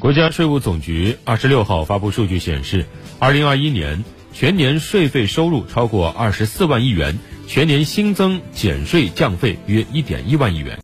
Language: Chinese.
国家税务总局二十六号发布数据显示二零二一年全年税费收入超过二十四万亿元全年新增减税降费约一点一万亿元。